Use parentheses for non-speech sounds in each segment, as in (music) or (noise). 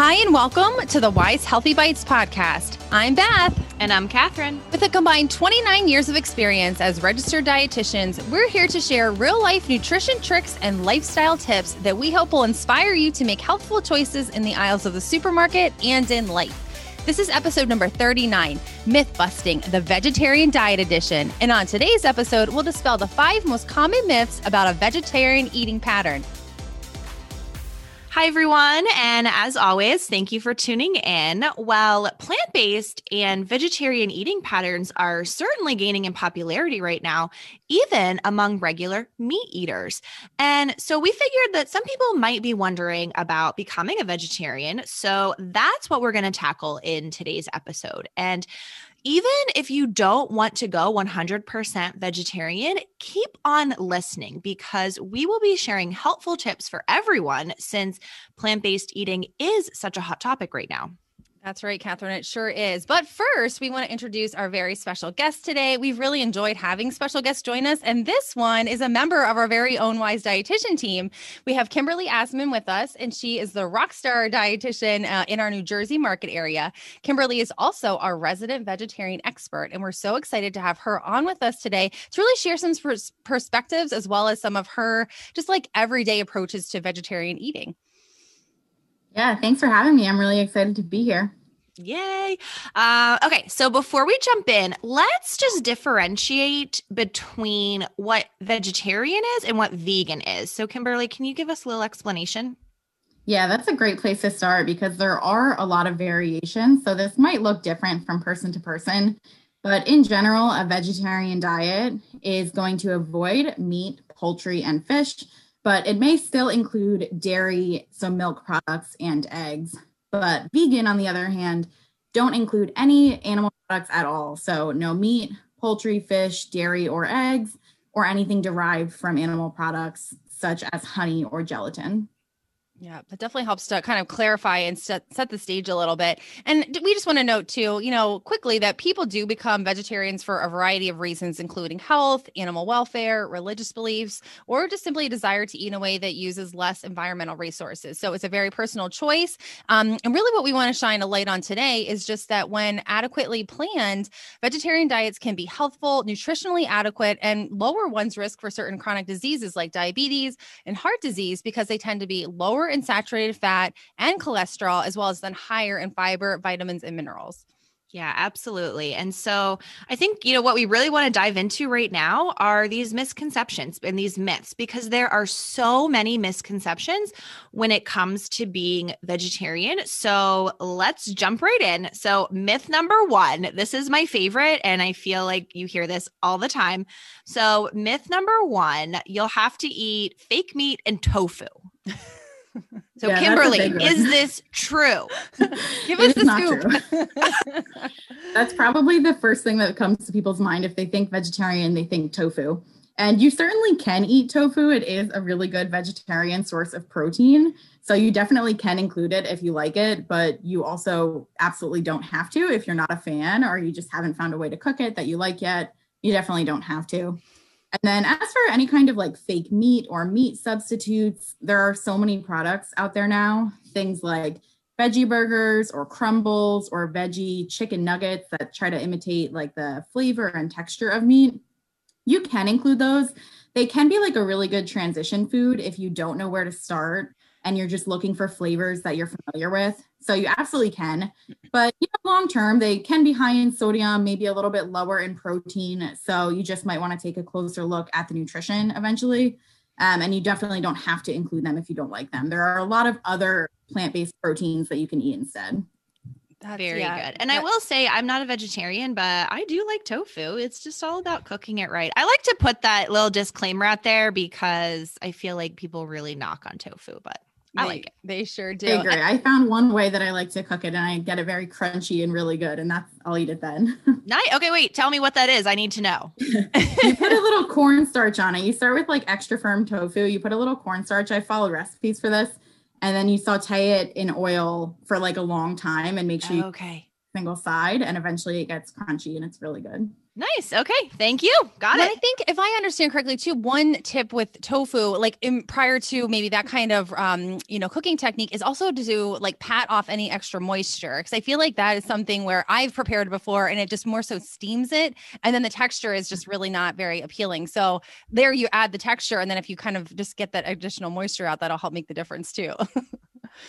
Hi, and welcome to the Weis Healthy Bites podcast. I'm Beth. And I'm Catherine. With a combined 29 years of experience as registered dietitians, we're here to share real life nutrition tricks and lifestyle tips that we hope will inspire you to make healthful choices in the aisles of the supermarket and in life. This is episode number 39 Myth Busting, the Vegetarian Diet Edition. And on today's episode, we'll dispel the five most common myths about a vegetarian eating pattern. Hi, everyone. And as always, thank you for tuning in. While plant based and vegetarian eating patterns are certainly gaining in popularity right now, even among regular meat eaters. And so we figured that some people might be wondering about becoming a vegetarian. So that's what we're going to tackle in today's episode. And even if you don't want to go 100% vegetarian, keep on listening because we will be sharing helpful tips for everyone since plant based eating is such a hot topic right now. That's right, Catherine. It sure is. But first, we want to introduce our very special guest today. We've really enjoyed having special guests join us. And this one is a member of our very own Weis Dietitian team. We have Kimberly Asman with us, and she is the rock star dietitian uh, in our New Jersey market area. Kimberly is also our resident vegetarian expert. And we're so excited to have her on with us today to really share some pers- perspectives as well as some of her just like everyday approaches to vegetarian eating. Yeah, thanks for having me. I'm really excited to be here. Yay. Uh, okay, so before we jump in, let's just differentiate between what vegetarian is and what vegan is. So, Kimberly, can you give us a little explanation? Yeah, that's a great place to start because there are a lot of variations. So, this might look different from person to person, but in general, a vegetarian diet is going to avoid meat, poultry, and fish but it may still include dairy, so milk products, and eggs. But vegan, on the other hand, don't include any animal products at all. So no meat, poultry, fish, dairy, or eggs, or anything derived from animal products such as honey or gelatin. Yeah, that definitely helps to kind of clarify and set, set the stage a little bit. And we just want to note too, you know, quickly that people do become vegetarians for a variety of reasons, including health, animal welfare, religious beliefs, or just simply a desire to eat in a way that uses less environmental resources. So it's a very personal choice. Um, and really, what we want to shine a light on today is just that when adequately planned, vegetarian diets can be healthful, nutritionally adequate, and lower one's risk for certain chronic diseases like diabetes and heart disease because they tend to be lower in saturated fat and cholesterol, as well as then higher in fiber, vitamins, and minerals. Yeah, absolutely. And so I think, you know, what we really want to dive into right now are these misconceptions and these myths because there are so many misconceptions when it comes to being vegetarian. So let's jump right in. So, myth number one this is my favorite, and I feel like you hear this all the time. So, myth number one you'll have to eat fake meat and tofu. (laughs) So, yeah, Kimberly, is this true? (laughs) Give us the scoop. (laughs) that's probably the first thing that comes to people's mind if they think vegetarian, they think tofu. And you certainly can eat tofu. It is a really good vegetarian source of protein. So you definitely can include it if you like it, but you also absolutely don't have to if you're not a fan or you just haven't found a way to cook it that you like yet. You definitely don't have to. And then, as for any kind of like fake meat or meat substitutes, there are so many products out there now. Things like veggie burgers or crumbles or veggie chicken nuggets that try to imitate like the flavor and texture of meat. You can include those. They can be like a really good transition food if you don't know where to start and you're just looking for flavors that you're familiar with. So you absolutely can. But you know, long term, they can be high in sodium, maybe a little bit lower in protein. So you just might want to take a closer look at the nutrition eventually. Um, and you definitely don't have to include them if you don't like them. There are a lot of other plant based proteins that you can eat instead. That's very yeah, good. And I will say, I'm not a vegetarian, but I do like tofu. It's just all about cooking it right. I like to put that little disclaimer out there because I feel like people really knock on tofu, but I they, like it. They sure do. I agree. I found one way that I like to cook it and I get it very crunchy and really good. And that's I'll eat it then. (laughs) nice. Okay, wait. Tell me what that is. I need to know. (laughs) you put a little cornstarch on it. You start with like extra firm tofu. You put a little cornstarch. I follow recipes for this. And then you saute it in oil for like a long time and make sure you okay. Single side and eventually it gets crunchy and it's really good. Nice. Okay. Thank you. Got Well, it. I think if I understand correctly, too, one tip with tofu, like in, prior to maybe that kind of um, you know cooking technique, is also to do like pat off any extra moisture because I feel like that is something where I've prepared before and it just more so steams it, and then the texture is just really not very appealing. So there you add the texture, and then if you kind of just get that additional moisture out, that'll help make the difference too. (laughs)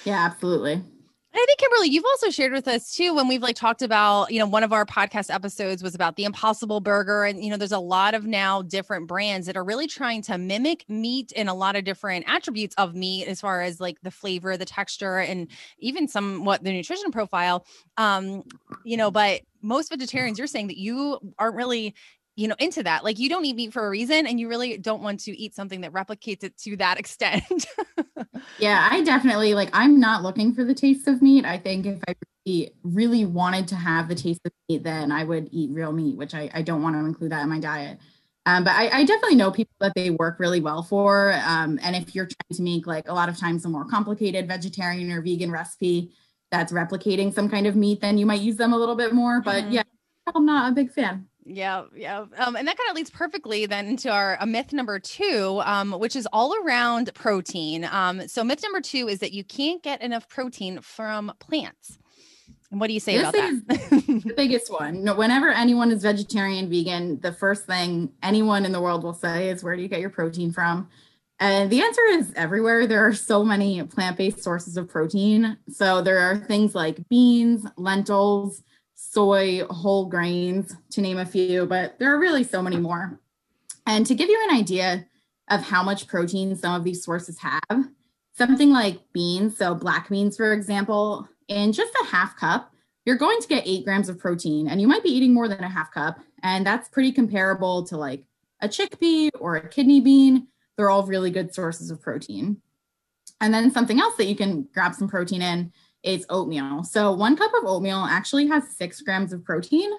Yeah, absolutely. I think Kimberly, you've also shared with us too when we've like talked about, you know, one of our podcast episodes was about the Impossible Burger, and you know, there's a lot of now different brands that are really trying to mimic meat and a lot of different attributes of meat as far as like the flavor, the texture, and even somewhat the nutrition profile. Um, you know, but most vegetarians, you're saying that you aren't really you know into that like you don't eat meat for a reason and you really don't want to eat something that replicates it to that (laughs) extent Yeah, I definitely like I'm not looking for the taste of meat. I think if I really, really wanted to have the taste of meat, then I would eat real meat, which I, I don't want to include that in my diet. Um, but I, I definitely know people that they work really well for. Um, and if you're trying to make like a lot of times a more complicated vegetarian or vegan recipe that's replicating some kind of meat, then you might use them a little bit more. But Mhm. yeah, I'm not a big fan. Yeah, yeah. Um, and that kind of leads perfectly then into our a myth number two, um, which is all around protein. Um, so myth number two is that you can't get enough protein from plants. And what do you say This about that? the biggest one. No, whenever anyone is vegetarian, vegan, the first thing anyone in the world will say is, Where do you get your protein from? And the answer is everywhere. There are so many plant based sources of protein. So there are things like beans, lentils, soy, whole grains, to name a few, but there are really so many more. And to give you an idea of how much protein some of these sources have, something like beans, so black beans, for example, in just a half cup, you're going to get eight grams of protein, and you might be eating more than a half cup. And that's pretty comparable to like a chickpea or a kidney bean. They're all really good sources of protein. And then something else that you can grab some protein in is oatmeal. So one cup of oatmeal actually has six grams of protein,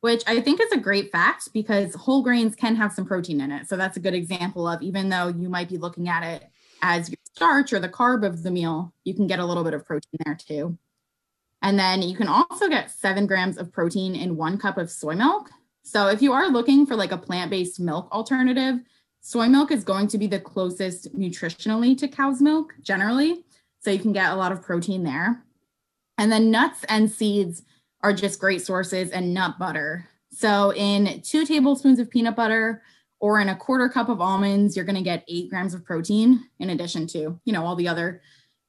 which I think is a great fact because whole grains can have some protein in it. So that's a good example of even though you might be looking at it as your starch or the carb of the meal, you can get a little bit of protein there too. And then you can also get seven grams of protein in one cup of soy milk. So if you are looking for like a plant based milk alternative, soy milk is going to be the closest nutritionally to cow's milk generally. So you can get a lot of protein there. And then nuts and seeds are just great sources and nut butter. So in two tablespoons of peanut butter or in a quarter cup of almonds, you're going to get eight grams of protein in addition to, you know, all the other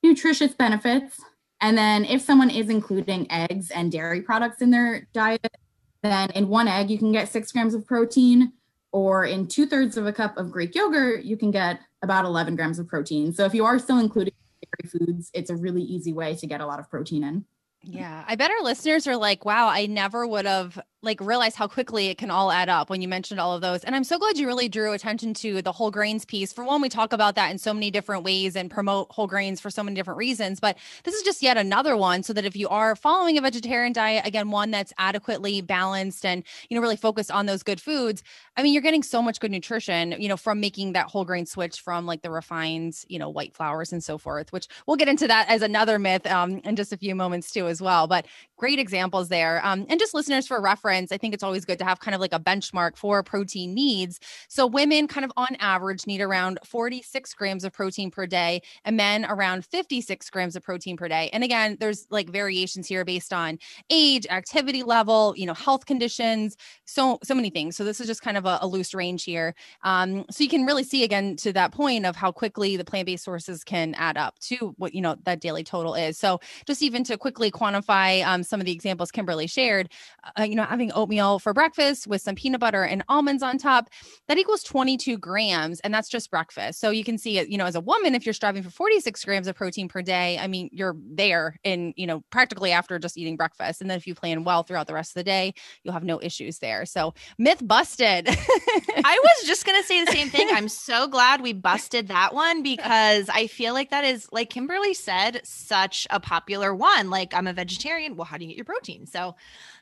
nutritious benefits. And then if someone is including eggs and dairy products in their diet, then in one egg, you can get six grams of protein, or in two thirds of a cup of Greek yogurt, you can get about 11 grams of protein. So if you are still including dairy foods, it's a really easy way to get a lot of protein in. Yeah, I bet our listeners are like, wow, I never would have like realize how quickly it can all add up when you mentioned all of those. And I'm so glad you really drew attention to the whole grains piece. For one, we talk about that in so many different ways and promote whole grains for so many different reasons. But this is just yet another one so that if you are following a vegetarian diet, again, one that's adequately balanced and, you know, really focused on those good foods, I mean, you're getting so much good nutrition, you know, from making that whole grain switch from like the refined, you know, white flours and so forth, which we'll get into that as another myth um, in just a few moments too, as well. But great examples there. Um, and just listeners for reference, I think it's always good to have kind of like a benchmark for protein needs. So women kind of on average need around 46 grams of protein per day and men around 56 grams of protein per day. And again, there's like variations here based on age, activity level, you know, health conditions, so so many things. So this is just kind of a, a loose range here. Um, so you can really see again to that point of how quickly the plant-based sources can add up to what you know that daily total is. So just even to quickly quantify um, some of the examples Kimberly shared, uh, you know, having oatmeal for breakfast with some peanut butter and almonds on top, that equals 22 grams, and that's just breakfast. So you can see you know, as a woman, if you're striving for 46 grams of protein per day, I mean, you're there in, you know, practically after just eating breakfast. And then if you plan well throughout the rest of the day, you'll have no issues there. So myth busted. (laughs) I was just going to say the same thing. I'm so glad we busted that one because I feel like that is, like Kimberly said, such a popular one. Like, I'm a vegetarian. Well, how do you get your protein? So,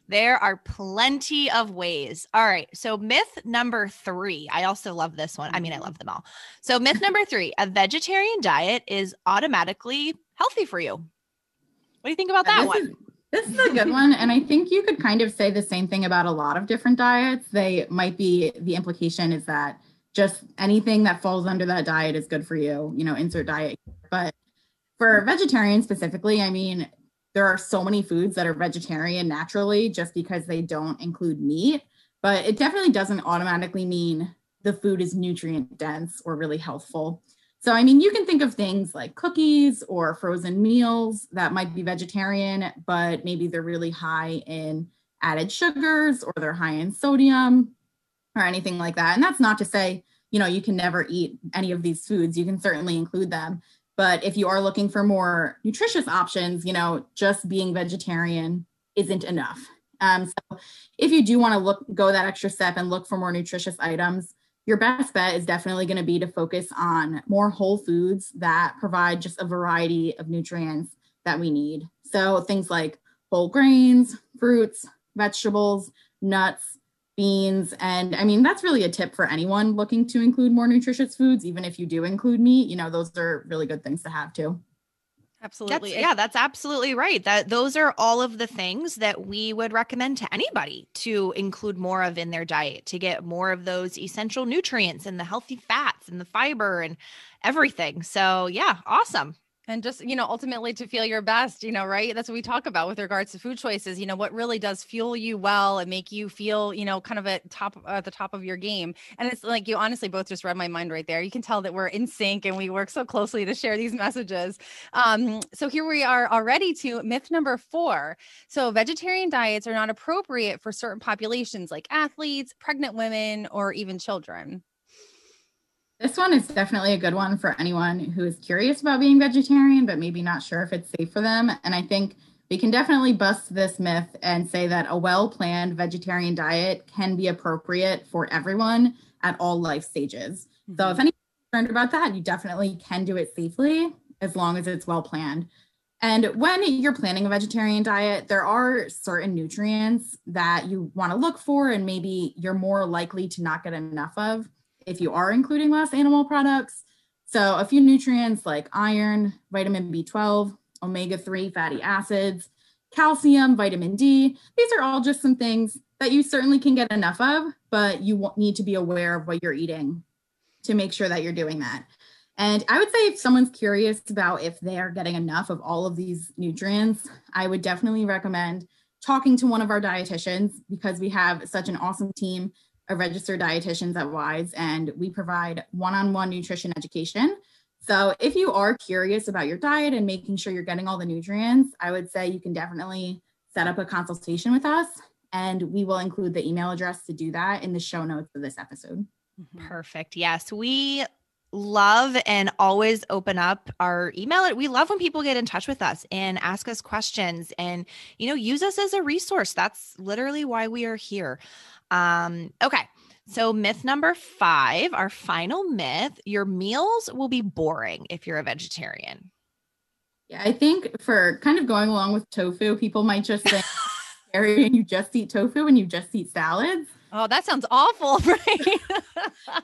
there are plenty of ways. All right. So, myth number three. I also love this one. I mean, I mm-hmm. love them all. So, myth number three a vegetarian diet is automatically healthy for you. What do you think about that this one? Is, This is a good one. And I think you could kind of say the same thing about a lot of different diets. They might be the implication is that just anything that falls under that diet is good for you, you know, insert diet. But for vegetarian specifically, I mean, there are so many foods that are vegetarian naturally just because they don't include meat, but it definitely doesn't automatically mean the food is nutrient dense or really healthful. So, I mean, you can think of things like cookies or frozen meals that might be vegetarian, but maybe they're really high in added sugars or they're high in sodium or anything like that. And that's not to say, you know, you can never eat any of these foods. You can certainly include them. But if you are looking for more nutritious options, you know, just being vegetarian isn't enough. Um, so if you do want to look, go that extra step and look for more nutritious items, your best bet is definitely going to be to focus on more whole foods that provide just a variety of nutrients that we need. So things like whole grains, fruits, vegetables, nuts, beans. And I mean, that's really a tip for anyone looking to include more nutritious foods. Even if you do include meat, you know, those are really good things to have too. Absolutely. That's, yeah, that's absolutely right. That those are all of the things that we would recommend to anybody to include more of in their diet to get more of those essential nutrients and the healthy fats and the fiber and everything. So, yeah, awesome and just you know ultimately to feel your best you know right? That's what we talk about with regards to food choices you know what really does fuel you well and make you feel you know kind of at top at the top of your game. And it's like you honestly both just read my mind right there. You can tell that we're in sync and we work so closely to share these messages. Um so here we are already to myth number four. So vegetarian diets are not appropriate for certain populations like athletes pregnant women or even children this one is definitely a good one for anyone who is curious about being vegetarian, but maybe not sure if it's safe for them. And I think we can definitely bust this myth and say that a well planned vegetarian diet can be appropriate for everyone at all life stages. Mm-hmm. So if anyone's concerned about that, you definitely can do it safely as long as it's well planned. And when you're planning a vegetarian diet, there are certain nutrients that you want to look for, and maybe you're more likely to not get enough of if you are including less animal products. So, a few nutrients like iron, vitamin B12, omega 3 fatty acids, calcium, vitamin D. These are all just some things that you certainly can get enough of, but you need to be aware of what you're eating to make sure that you're doing that. And I would say if someone's curious about if they are getting enough of all of these nutrients, I would definitely recommend talking to one of our dietitians because we have such an awesome team a registered dietitians at Weis, and we provide one on one nutrition education. So, if you are curious about your diet and making sure you're getting all the nutrients, I would say you can definitely set up a consultation with us, and we will include the email address to do that in the show notes of this episode. Mm-hmm. Perfect. Yes, we love and always open up our email we love when people get in touch with us and ask us questions and you know use us as a resource that's literally why we are here um, okay. So, myth number five, our final myth your meals will be boring if you're a vegetarian. Yeah, I think for kind of going along with tofu, people might just think (laughs) and you just eat tofu and you just eat salads. Oh, that sounds awful, (laughs) right?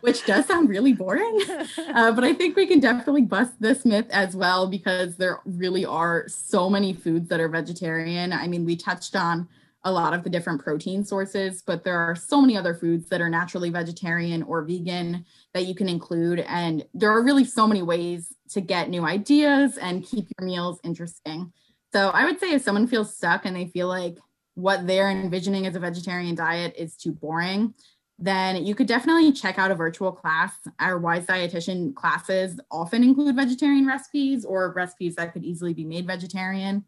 Which does sound really boring. (laughs) Uh, but I think we can definitely bust this myth as well because there really are so many foods that are vegetarian. I mean, we touched on a lot of the different protein sources, but there are so many other foods that are naturally vegetarian or vegan that you can include. And there are really so many ways to get new ideas and keep your meals interesting. So I would say if someone feels stuck and they feel like what they're envisioning as a vegetarian diet is too boring, then you could definitely check out a virtual class. Our Weis Dietitian classes often include vegetarian recipes or recipes that could easily be made vegetarian.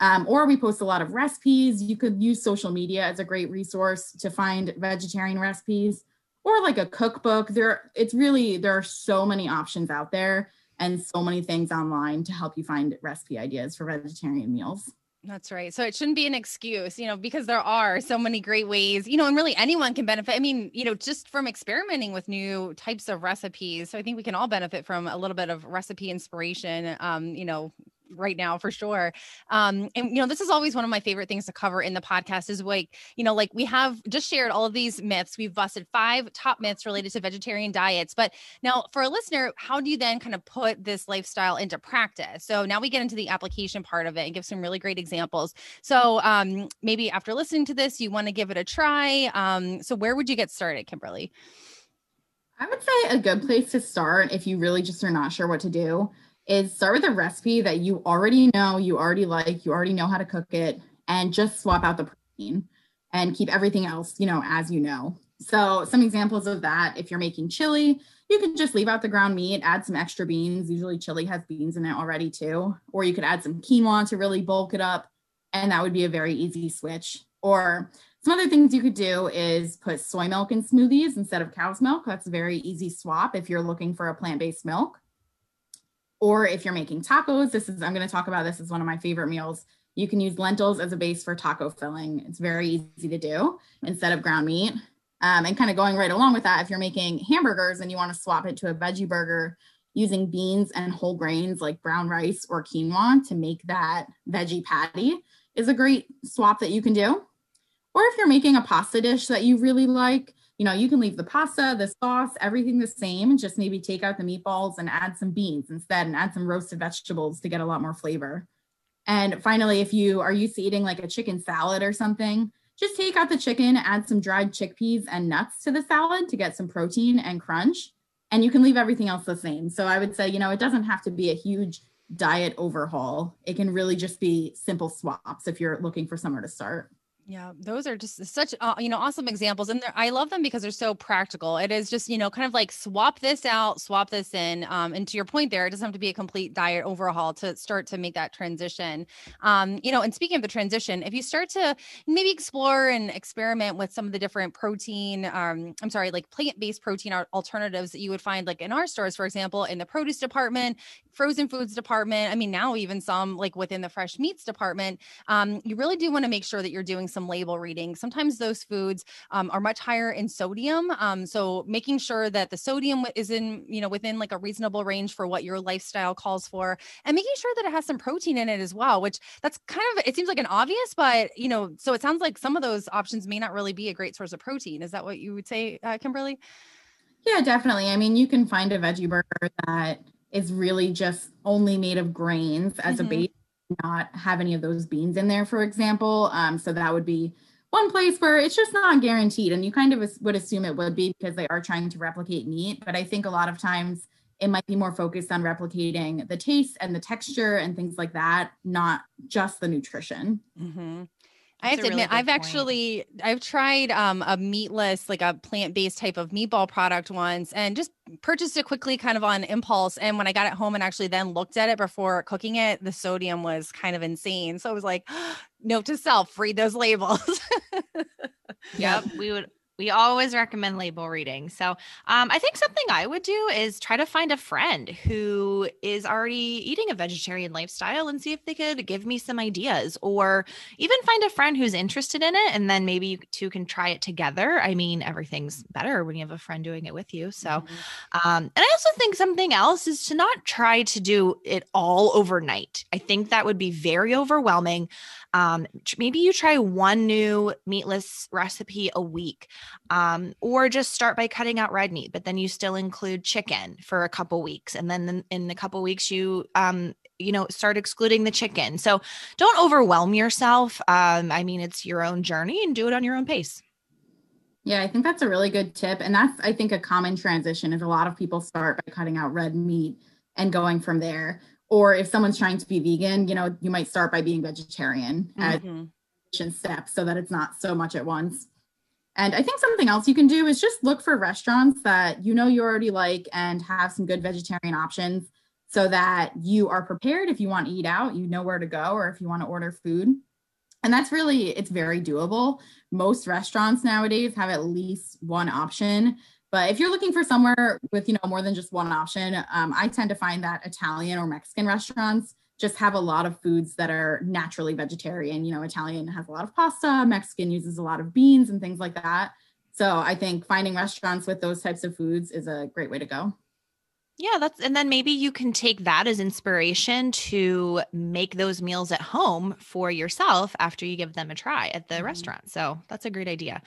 Um, or we post a lot of recipes. You could use social media as a great resource to find vegetarian recipes or like a cookbook. There, it's really, there are so many options out there and so many things online to help you find recipe ideas for vegetarian meals. That's right. So it shouldn't be an excuse, you know, because there are so many great ways, you know, and really anyone can benefit. I mean, you know, just from experimenting with new types of recipes. So I think we can all benefit from a little bit of recipe inspiration, um, you know, right now for sure. Um, and you know, this is always one of my favorite things to cover in the podcast is like, you know, like we have just shared all of these myths. We've busted five top myths related to vegetarian diets. But now for a listener, how do you then kind of put this lifestyle into practice? So now we get into the application part of it and give some really great examples. So um, maybe after listening to this, you want to give it a try. Um, so where would you get started, Kimberly? I would say a good place to start if you really just are not sure what to do is start with a recipe that you already know, you already like, you already know how to cook it, and just swap out the protein and keep everything else, you know, as you know. So, some examples of that if you're making chili, you can just leave out the ground meat, add some extra beans. Usually, chili has beans in it already, too. Or you could add some quinoa to really bulk it up, and that would be a very easy switch. Or some other things you could do is put soy milk in smoothies instead of cow's milk. That's a very easy swap if you're looking for a plant based milk. Or if you're making tacos, this is, I'm going to talk about this as one of my favorite meals. You can use lentils as a base for taco filling. It's very easy to do instead of ground meat. Um, and kind of going right along with that, if you're making hamburgers and you want to swap it to a veggie burger, using beans and whole grains like brown rice or quinoa to make that veggie patty is a great swap that you can do. Or if you're making a pasta dish that you really like, you know, you can leave the pasta, the sauce, everything the same, just maybe take out the meatballs and add some beans instead and add some roasted vegetables to get a lot more flavor. And finally, if you are used to eating like a chicken salad or something, just take out the chicken, add some dried chickpeas and nuts to the salad to get some protein and crunch. And you can leave everything else the same. So I would say, you know, it doesn't have to be a huge diet overhaul. It can really just be simple swaps if you're looking for somewhere to start. Yeah, those are just such uh, you know awesome examples, and I love them because they're so practical. It is just you know kind of like swap this out, swap this in. Um, and to your point, there, it doesn't have to be a complete diet overhaul to start to make that transition. Um, you know, and speaking of the transition, if you start to maybe explore and experiment with some of the different protein, um, I'm sorry, like plant-based protein alternatives that you would find like in our stores, for example, in the produce department, frozen foods department. I mean, now even some like within the fresh meats department. Um, you really do want to make sure that you're doing some label reading. Sometimes those foods um, are much higher in sodium. Um, so making sure that the sodium is in, you know, within like a reasonable range for what your lifestyle calls for and making sure that it has some protein in it as well, which that's kind of, it seems like an obvious, but, you know, so it sounds like some of those options may not really be a great source of protein. Is that what you would say, uh, Kimberly? Yeah, definitely. I mean, you can find a veggie burger that is really just only made of grains as mm-hmm. a base not have any of those beans in there, for example. Um, so that would be one place where it's just not guaranteed. And you kind of would assume it would be because they are trying to replicate meat. But I think a lot of times it might be more focused on replicating the taste and the texture and things like that, not just the nutrition. Mm-hmm. I have to really admit, I've point. actually I've tried um, a meatless, like a plant-based type of meatball product once, and just purchased it quickly, kind of on impulse. And when I got it home and actually then looked at it before cooking it, the sodium was kind of insane. So I was like, (gasps) note to self: read those labels. (laughs) yep, we would we always recommend label reading. So, um, I think something I would do is try to find a friend who is already eating a vegetarian lifestyle and see if they could give me some ideas, or even find a friend who's interested in it, and then maybe you two can try it together. I mean, everything's better when you have a friend doing it with you. So, mm-hmm. um, and I also think something else is to not try to do it all overnight. I think that would be very overwhelming. Um, maybe you try one new meatless recipe a week, um, or just start by cutting out red meat, but then you still include chicken for a couple weeks, and then in, a couple weeks you um, you know start excluding the chicken. So don't overwhelm yourself. Um, I mean, it's your own journey, and do it on your own pace. Yeah, I think that's a really good tip. And that's, I think, a common transition is a lot of people start by cutting out red meat and going from there or if someone's trying to be vegan you know you might start by being vegetarian mm-hmm. as steps so that it's not so much at once. And i think something else you can do is just look for restaurants that you know you already like and have some good vegetarian options so that you are prepared if you want to eat out you know where to go or if you want to order food. And that's really it's very doable. Most restaurants nowadays have at least one option but if you're looking for somewhere with, you know, more than just one option, um, I tend to find that Italian or Mexican restaurants just have a lot of foods that are naturally vegetarian. You know, Italian has a lot of pasta, Mexican uses a lot of beans and things like that. So I think finding restaurants with those types of foods is a great way to go. Yeah, that's and then maybe you can take that as inspiration to make those meals at home for yourself after you give them a try at the mm-hmm. restaurant. So that's a great idea.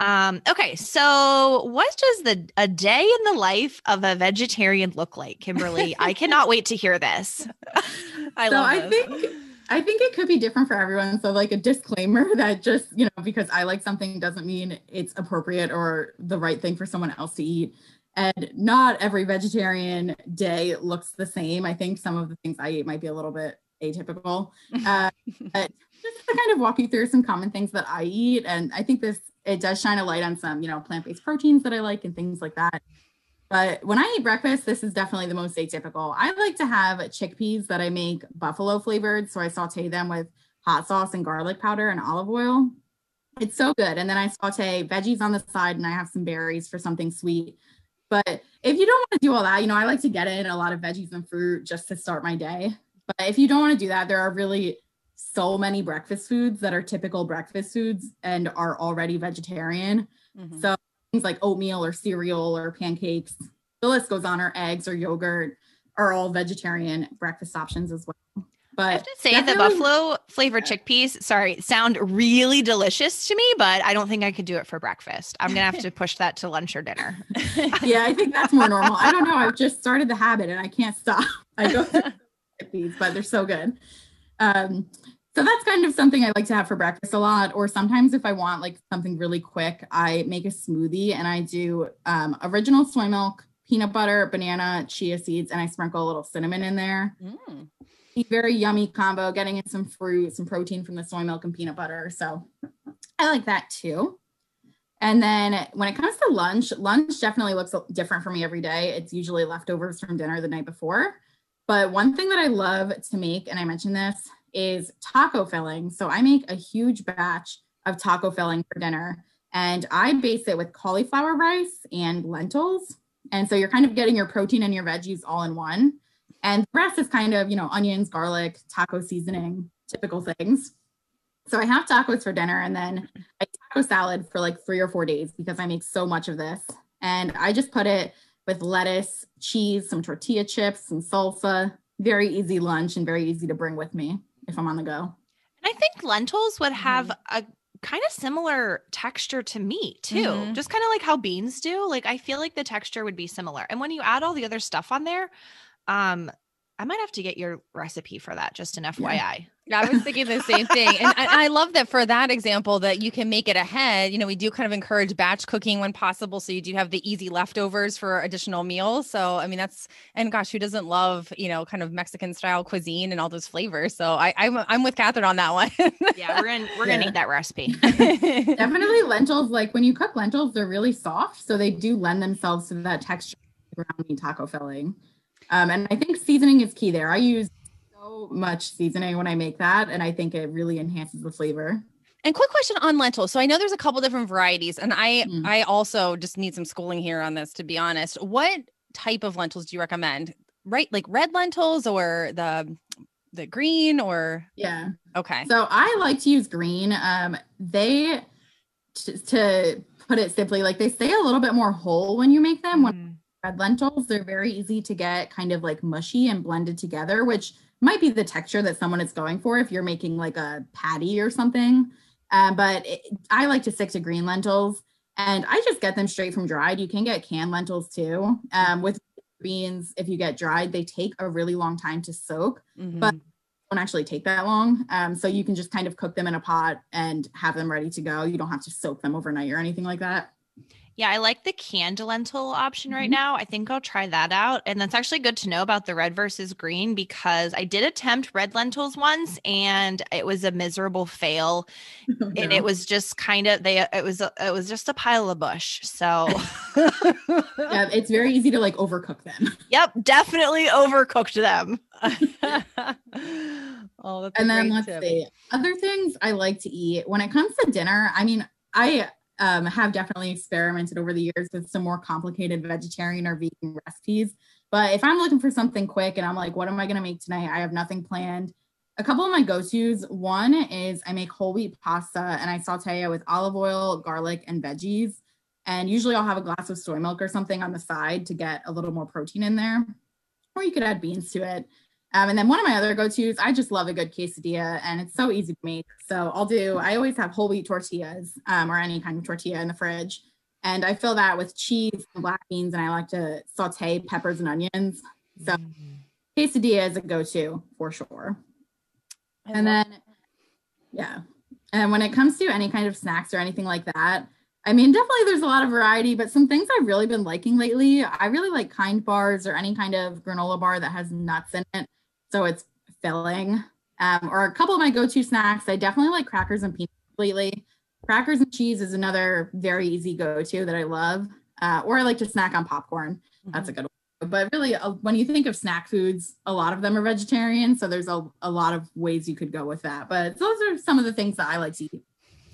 Um, okay, so what does the a day in the life of a vegetarian look like, Kimberly? I (laughs) cannot wait to hear this. (laughs) I so I this. think I think it could be different for everyone. So, like a disclaimer (laughs) that just, you know, because I like something doesn't mean it's appropriate or the right thing for someone else to eat and not every vegetarian day looks the same. I think some of the things I eat might be a little bit atypical. (laughs) Uh, but just to kind of walk you through some common things that I eat, and I think this it does shine a light on some you know plant based proteins that I like and things like that. But when I eat breakfast, this is definitely the most atypical. I like to have chickpeas that I make buffalo flavored, so I saute them with hot sauce and garlic powder and olive oil. It's so good. And then I saute veggies on the side, and I have some berries for something sweet. But if you don't want to do all that, you know, I like to get in a lot of veggies and fruit just to start my day. But if you don't want to do that, there are really so many breakfast foods that are typical breakfast foods and are already vegetarian. Mm-hmm. So things like oatmeal or cereal or pancakes, the list goes on, or eggs or yogurt are all vegetarian breakfast options as well. But I have to say the buffalo flavored chickpeas, sorry, sound really delicious to me, but I don't think I could do it for breakfast. I'm gonna have to push that to lunch or dinner. (laughs) yeah, I think that's more normal. I don't know. I've just started the habit and I can't stop. (laughs) I go (laughs) chickpeas, but they're so good. Um, so that's kind of something I like to have for breakfast a lot. Or sometimes if I want like something really quick, I make a smoothie and I do um, original soy milk, peanut butter, banana, chia seeds, and I sprinkle a little cinnamon in there. Mm very yummy combo, getting in some fruit, some protein from the soy milk and peanut butter. So I like that too. And then when it comes to lunch, lunch definitely looks different for me every day. It's usually leftovers from dinner the night before. But one thing that I love to make, and I mentioned this, is taco filling. So I make a huge batch of taco filling for dinner and I base it with cauliflower rice and lentils. And so you're kind of getting your protein and your veggies all in one. And the rest is kind of, you know, onions, garlic, taco seasoning, typical things. So I have tacos for dinner and then I taco salad for like three or four days because I make so much of this. And I just put it with lettuce, cheese, some tortilla chips, some salsa. Very easy lunch and very easy to bring with me if I'm on the go. And I think lentils would have mm-hmm. a kind of similar texture to meat too. Mm-hmm. Just kind of like how beans do. Like I feel like the texture would be similar. And when you add all the other stuff on there, um, I might have to get your recipe for that, just an FYI. Yeah, I was thinking the same thing. And I, I, love that for that example that you can make it ahead. You know, we do kind of encourage batch cooking when possible. So you do have the easy leftovers for additional meals. So, I mean, that's, and gosh, who doesn't love, you know, kind of Mexican style cuisine and all those flavors? So I, I'm, I'm with Catherine on that one. yeah, we're going to we're yeah. gonna need that recipe. (laughs) Definitely lentils. Like when you cook lentils, they're really soft. So they do lend themselves to that texture around taco filling. Um, and I think seasoning is key there. I use so much seasoning when I make that, and I think it really enhances the flavor. And quick question on lentils. So I know there's a couple different varieties, and I mm. I also just need some schooling here on this to be honest. What type of lentils do you recommend? Right, like red lentils or the the green or yeah. Okay. So I like to use green. Um, they t- to put it simply, like they stay a little bit more whole when you make them. Mm. When red lentils, they're very easy to get kind of like mushy and blended together, which might be the texture that someone is going for if you're making like a patty or something. Um, but it, I like to stick to green lentils and I just get them straight from dried. You can get canned lentils too. Um, with beans, if you get dried, they take a really long time to soak, mm-hmm. but don't actually take that long. Um, so you can just kind of cook them in a pot and have them ready to go. You don't have to soak them overnight or anything like that. Yeah, I like the canned lentil option right mm-hmm. now. I think I'll try that out. And that's actually good to know about the red versus green because I did attempt red lentils once and it was a miserable fail. Oh, (laughs) no. And it was just kind of they it was a, it was just a pile of bush. So (laughs) Yeah, it's very easy to like overcook them. (laughs) Yep, definitely overcooked them. oh, and then let's tip. see. Other things I like to eat when it comes to dinner, I mean, I um, have definitely experimented over the years with some more complicated vegetarian or vegan recipes. But if I'm looking for something quick and I'm like, what am I going to make tonight? I have nothing planned. A couple of my go tos one is I make whole wheat pasta and I saute it with olive oil, garlic, and veggies. And usually I'll have a glass of soy milk or something on the side to get a little more protein in there. Or you could add beans to it. Um, and then one of my other go-tos, I just love a good quesadilla and it's so easy to make. So I'll do, I always have whole wheat tortillas um, or any kind of tortilla in the fridge. And I fill that with cheese and black beans and I like to saute peppers and onions. So mm-hmm. quesadilla is a go-to for sure. I and then, yeah. And when it comes to any kind of snacks or anything like that, I mean, definitely there's a lot of variety, but some things I've really been liking lately. I really like kind bars or any kind of granola bar that has nuts in it. So it's filling. Um, or a couple of my go-to snacks. I definitely like crackers and peanuts lately. Crackers and cheese is another very easy go-to that I love. Uh, or I like to snack on popcorn. Mm-hmm. That's a good one. But really, uh, when you think of snack foods, a lot of them are vegetarian. So there's a, a lot of ways you could go with that. But those are some of the things that I like to eat.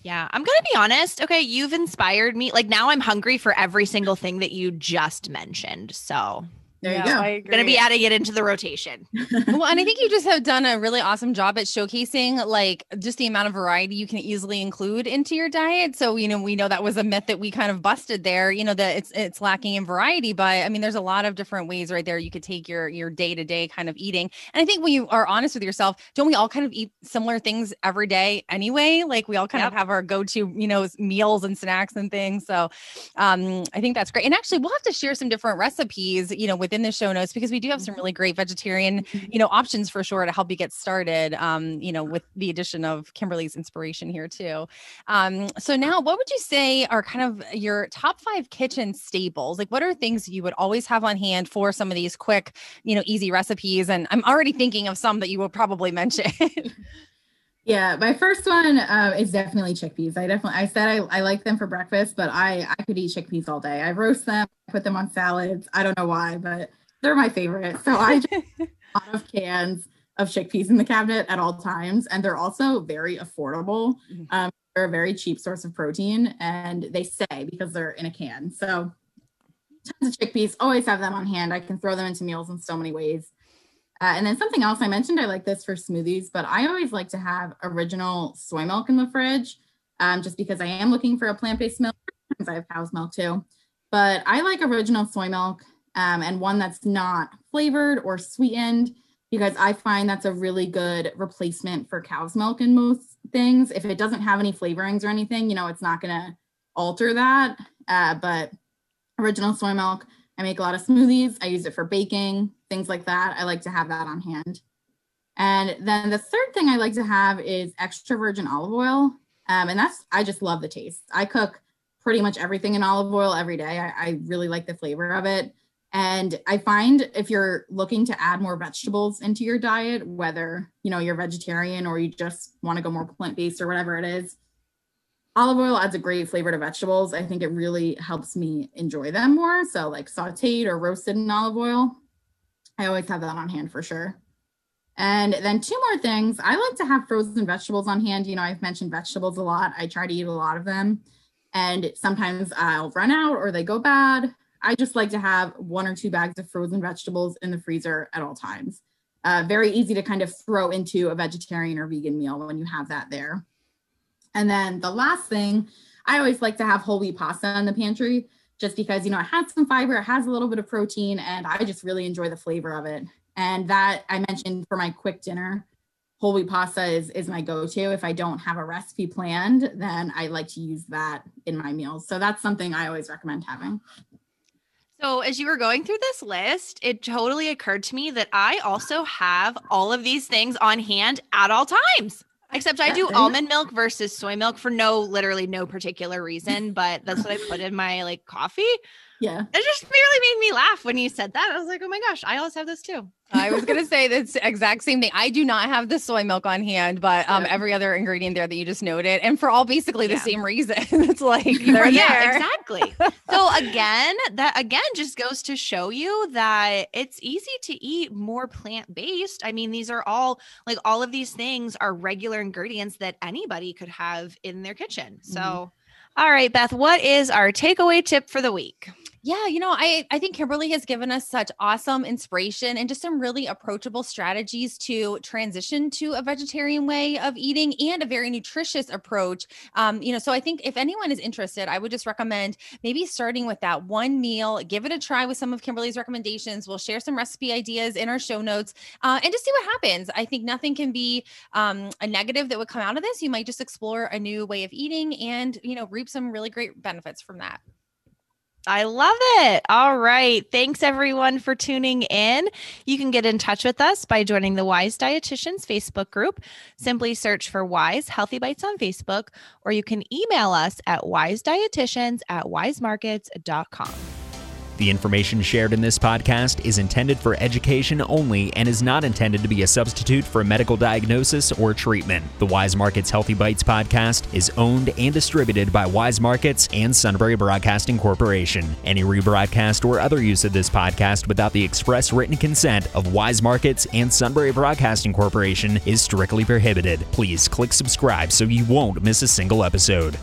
Yeah, I'm going to be honest. Okay, you've inspired me. Like now I'm hungry for every single thing that you just mentioned. So there you go. I'm gonna be adding it into the rotation. well, and I think you just have done a really awesome job at showcasing like just the amount of variety you can easily include into your diet. So, you know, we know that was a myth that we kind of busted there, you know, that it's it's lacking in variety, but I mean there's a lot of different ways right there you could take your your day-to-day kind of eating. And I think when you are honest with yourself, don't we all kind of eat similar things every day anyway? Like we all kind yep. of have our go-to, you know, meals and snacks and things. So, um I think that's great. And actually, we'll have to share some different recipes, you know, with within the show notes because we do have some mm-hmm. really great vegetarian, mm-hmm. you know, options for sure to help you get started. Um, you know, with the addition of Kimberly's inspiration here too. Um, so now, what would you say are kind of your top five kitchen staples? Like, what are things you would always have on hand for some of these quick, you know, easy recipes? And I'm already thinking of some that you will probably mention. (laughs) Yeah, my first one uh, is definitely chickpeas. I definitely, I said I, I like them for breakfast, but I I could eat chickpeas all day. I roast them, put them on salads. I don't know why, but they're my favorite. So I just (laughs) a lot of cans of chickpeas in the cabinet at all times, and they're also very affordable. Mm-hmm. Um, they're a very cheap source of protein, and they stay because they're in a can. So tons of chickpeas. Always have them on hand. I can throw them into meals in so many ways. Uh, and then something else I mentioned, I like this for smoothies, but I always like to have original soy milk in the fridge um, just because I am looking for a plant based milk. I have cow's milk too. But I like original soy milk um, and one that's not flavored or sweetened because I find that's a really good replacement for cow's milk in most things. If it doesn't have any flavorings or anything, you know, it's not going to alter that. Uh, but original soy milk, I make a lot of smoothies. I use it for baking, things like that. I like to have that on hand. And then the third thing I like to have is extra virgin olive oil. Um, and that's, I just love the taste. I cook pretty much everything in olive oil every day. I, I really like the flavor of it. And I find if you're looking to add more vegetables into your diet, whether you know you're vegetarian or you just want to go more plant-based or whatever it is, olive oil adds a great flavor to vegetables. I think it really helps me enjoy them more. So like sauteed or roasted in olive oil. I always have that on hand for sure. And then two more things. I like to have frozen vegetables on hand. You know, I've mentioned vegetables a lot. I try to eat a lot of them. And sometimes I'll run out or they go bad. I just like to have one or two bags of frozen vegetables in the freezer at all times. Uh, very easy to kind of throw into a vegetarian or vegan meal when you have that there. And then the last thing, I always like to have whole wheat pasta in the pantry just because, you know, it has some fiber, it has a little bit of protein, and I just really enjoy the flavor of it. And that I mentioned for my quick dinner, whole wheat pasta is, is my go-to. If I don't have a recipe planned, then I like to use that in my meals. So that's something I always recommend having. So, as you were going through this list, it totally occurred to me that I also have all of these things on hand at all times. Except I do almond milk versus soy milk for no, literally no particular reason, but that's what I put in my like coffee. Yeah. It just really made me laugh when you said that. I was like, oh my gosh, I always have this too. I was gonna say this exact same thing. I do not have the soy milk on hand, but um, yeah. every other ingredient there that you just noted, and for all basically the same reason. (laughs) it's like they're yeah, there. exactly. so again, that again just goes to show you that it's easy to eat more plant based. I mean, these are all like all of these things are regular ingredients that anybody could have in their kitchen. So. Mm-hmm. All right, Beth, what is our takeaway tip for the week? Yeah, you know, I I think Kimberly has given us such awesome inspiration and just some really approachable strategies to transition to a vegetarian way of eating and a very nutritious approach. Um, you know, so I think if anyone is interested, I would just recommend maybe starting with that one meal, give it a try with some of Kimberly's recommendations. We'll share some recipe ideas in our show notes uh, and just see what happens. I think nothing can be um, a negative that would come out of this. You might just explore a new way of eating and, you know, reap some really great benefits from that. I love it. All right. Thanks everyone for tuning in. You can get in touch with us by joining the Weis Dietitians Facebook group. Simply search for Weis Healthy Bites on Facebook, or you can email us at weisdietitians at weismarkets.com. The information shared in this podcast is intended for education only and is not intended to be a substitute for a medical diagnosis or treatment. The Weis Markets Healthy Bites podcast is owned and distributed by Weis Markets and Sunbury Broadcasting Corporation. Any rebroadcast or other use of this podcast without the express written consent of Weis Markets and Sunbury Broadcasting Corporation is strictly prohibited. Please click subscribe so you won't miss a single episode.